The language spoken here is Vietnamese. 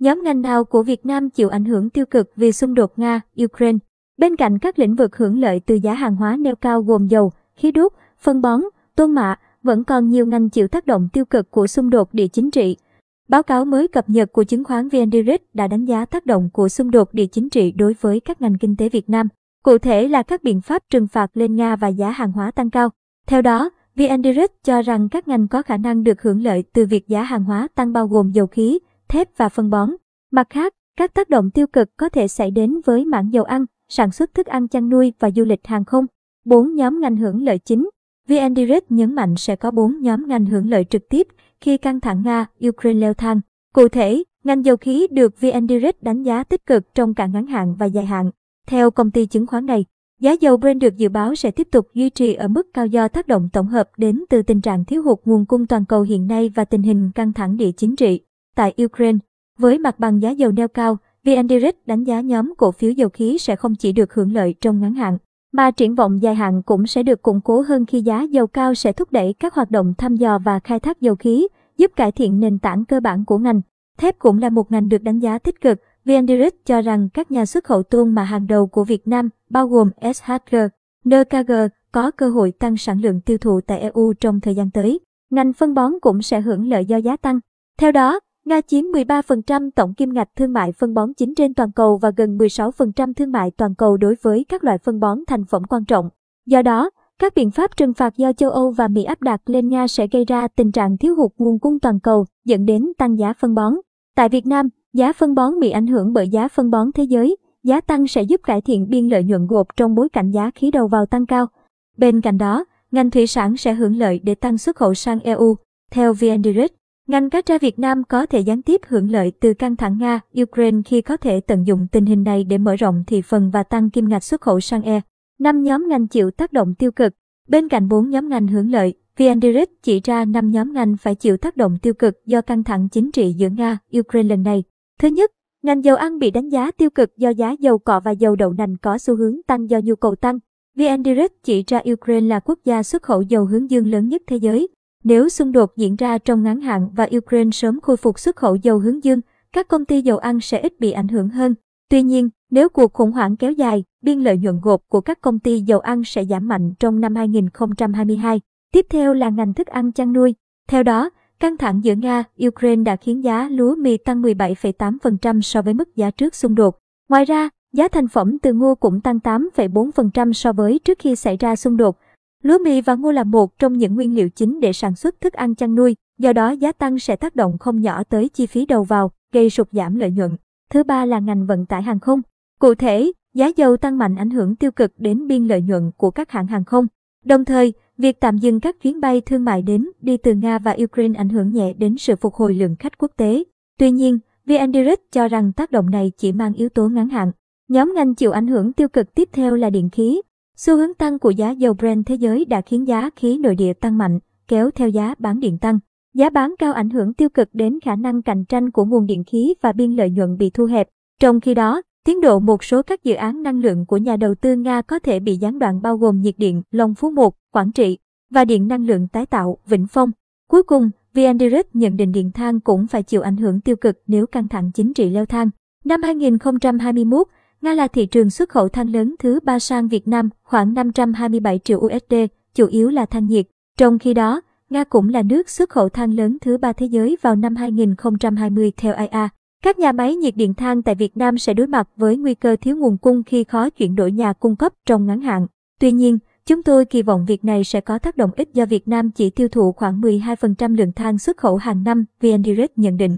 Nhóm ngành nào của Việt Nam chịu ảnh hưởng tiêu cực vì xung đột Nga-Ukraine? Bên cạnh các lĩnh vực hưởng lợi từ giá hàng hóa nêu cao gồm dầu, khí đốt, phân bón, tôn mạ, vẫn còn nhiều ngành chịu tác động tiêu cực của xung đột địa chính trị. Báo cáo mới cập nhật của chứng khoán VN Direct đã đánh giá tác động của xung đột địa chính trị đối với các ngành kinh tế Việt Nam. Cụ thể là các biện pháp trừng phạt lên Nga và giá hàng hóa tăng cao. Theo đó, VN Direct cho rằng các ngành có khả năng được hưởng lợi từ việc giá hàng hóa tăng bao gồm dầu khí, thép và phân bón. Mặt khác, các tác động tiêu cực có thể xảy đến với mảng dầu ăn, sản xuất thức ăn chăn nuôi và du lịch hàng không. Bốn nhóm ngành hưởng lợi chính. VN Direct nhấn mạnh sẽ có bốn nhóm ngành hưởng lợi trực tiếp khi căng thẳng Nga-Ukraine leo thang. Cụ thể, ngành dầu khí được VN Direct đánh giá tích cực trong cả ngắn hạn và dài hạn. Theo công ty chứng khoán này, giá dầu Brent được dự báo sẽ tiếp tục duy trì ở mức cao do tác động tổng hợp đến từ tình trạng thiếu hụt nguồn cung toàn cầu hiện nay và tình hình căng thẳng địa chính trị tại Ukraine. Với mặt bằng giá dầu neo cao, VN Direct đánh giá nhóm cổ phiếu dầu khí sẽ không chỉ được hưởng lợi trong ngắn hạn, mà triển vọng dài hạn cũng sẽ được củng cố hơn khi giá dầu cao sẽ thúc đẩy các hoạt động thăm dò và khai thác dầu khí, giúp cải thiện nền tảng cơ bản của ngành. Thép cũng là một ngành được đánh giá tích cực. VN Direct cho rằng các nhà xuất khẩu tôn mà hàng đầu của Việt Nam, bao gồm SHG, NKG, có cơ hội tăng sản lượng tiêu thụ tại EU trong thời gian tới. Ngành phân bón cũng sẽ hưởng lợi do giá tăng. Theo đó, Nga chiếm 13% tổng kim ngạch thương mại phân bón chính trên toàn cầu và gần 16% thương mại toàn cầu đối với các loại phân bón thành phẩm quan trọng. Do đó, các biện pháp trừng phạt do châu Âu và Mỹ áp đặt lên Nga sẽ gây ra tình trạng thiếu hụt nguồn cung toàn cầu, dẫn đến tăng giá phân bón. Tại Việt Nam, giá phân bón bị ảnh hưởng bởi giá phân bón thế giới, giá tăng sẽ giúp cải thiện biên lợi nhuận gộp trong bối cảnh giá khí đầu vào tăng cao. Bên cạnh đó, ngành thủy sản sẽ hưởng lợi để tăng xuất khẩu sang EU. Theo VN Direct, Ngành cá tra Việt Nam có thể gián tiếp hưởng lợi từ căng thẳng Nga, Ukraine khi có thể tận dụng tình hình này để mở rộng thị phần và tăng kim ngạch xuất khẩu sang E. Năm nhóm ngành chịu tác động tiêu cực. Bên cạnh 4 nhóm ngành hưởng lợi, VN Direct chỉ ra 5 nhóm ngành phải chịu tác động tiêu cực do căng thẳng chính trị giữa Nga, Ukraine lần này. Thứ nhất, ngành dầu ăn bị đánh giá tiêu cực do giá dầu cọ và dầu đậu nành có xu hướng tăng do nhu cầu tăng. VN Direct chỉ ra Ukraine là quốc gia xuất khẩu dầu hướng dương lớn nhất thế giới, nếu xung đột diễn ra trong ngắn hạn và Ukraine sớm khôi phục xuất khẩu dầu hướng dương, các công ty dầu ăn sẽ ít bị ảnh hưởng hơn. Tuy nhiên, nếu cuộc khủng hoảng kéo dài, biên lợi nhuận gộp của các công ty dầu ăn sẽ giảm mạnh trong năm 2022. Tiếp theo là ngành thức ăn chăn nuôi. Theo đó, căng thẳng giữa Nga, Ukraine đã khiến giá lúa mì tăng 17,8% so với mức giá trước xung đột. Ngoài ra, giá thành phẩm từ ngô cũng tăng 8,4% so với trước khi xảy ra xung đột. Lúa mì và ngô là một trong những nguyên liệu chính để sản xuất thức ăn chăn nuôi, do đó giá tăng sẽ tác động không nhỏ tới chi phí đầu vào, gây sụt giảm lợi nhuận. Thứ ba là ngành vận tải hàng không. Cụ thể, giá dầu tăng mạnh ảnh hưởng tiêu cực đến biên lợi nhuận của các hãng hàng không. Đồng thời, việc tạm dừng các chuyến bay thương mại đến đi từ Nga và Ukraine ảnh hưởng nhẹ đến sự phục hồi lượng khách quốc tế. Tuy nhiên, VN Direct cho rằng tác động này chỉ mang yếu tố ngắn hạn. Nhóm ngành chịu ảnh hưởng tiêu cực tiếp theo là điện khí, Xu hướng tăng của giá dầu Brent thế giới đã khiến giá khí nội địa tăng mạnh, kéo theo giá bán điện tăng. Giá bán cao ảnh hưởng tiêu cực đến khả năng cạnh tranh của nguồn điện khí và biên lợi nhuận bị thu hẹp. Trong khi đó, tiến độ một số các dự án năng lượng của nhà đầu tư Nga có thể bị gián đoạn bao gồm nhiệt điện Long Phú 1, Quảng Trị và điện năng lượng tái tạo Vĩnh Phong. Cuối cùng, VN Direct nhận định điện than cũng phải chịu ảnh hưởng tiêu cực nếu căng thẳng chính trị leo thang. Năm 2021, Nga là thị trường xuất khẩu than lớn thứ ba sang Việt Nam, khoảng 527 triệu USD, chủ yếu là than nhiệt. Trong khi đó, Nga cũng là nước xuất khẩu than lớn thứ ba thế giới vào năm 2020 theo IA. Các nhà máy nhiệt điện than tại Việt Nam sẽ đối mặt với nguy cơ thiếu nguồn cung khi khó chuyển đổi nhà cung cấp trong ngắn hạn. Tuy nhiên, chúng tôi kỳ vọng việc này sẽ có tác động ít do Việt Nam chỉ tiêu thụ khoảng 12% lượng than xuất khẩu hàng năm, VN Direct nhận định.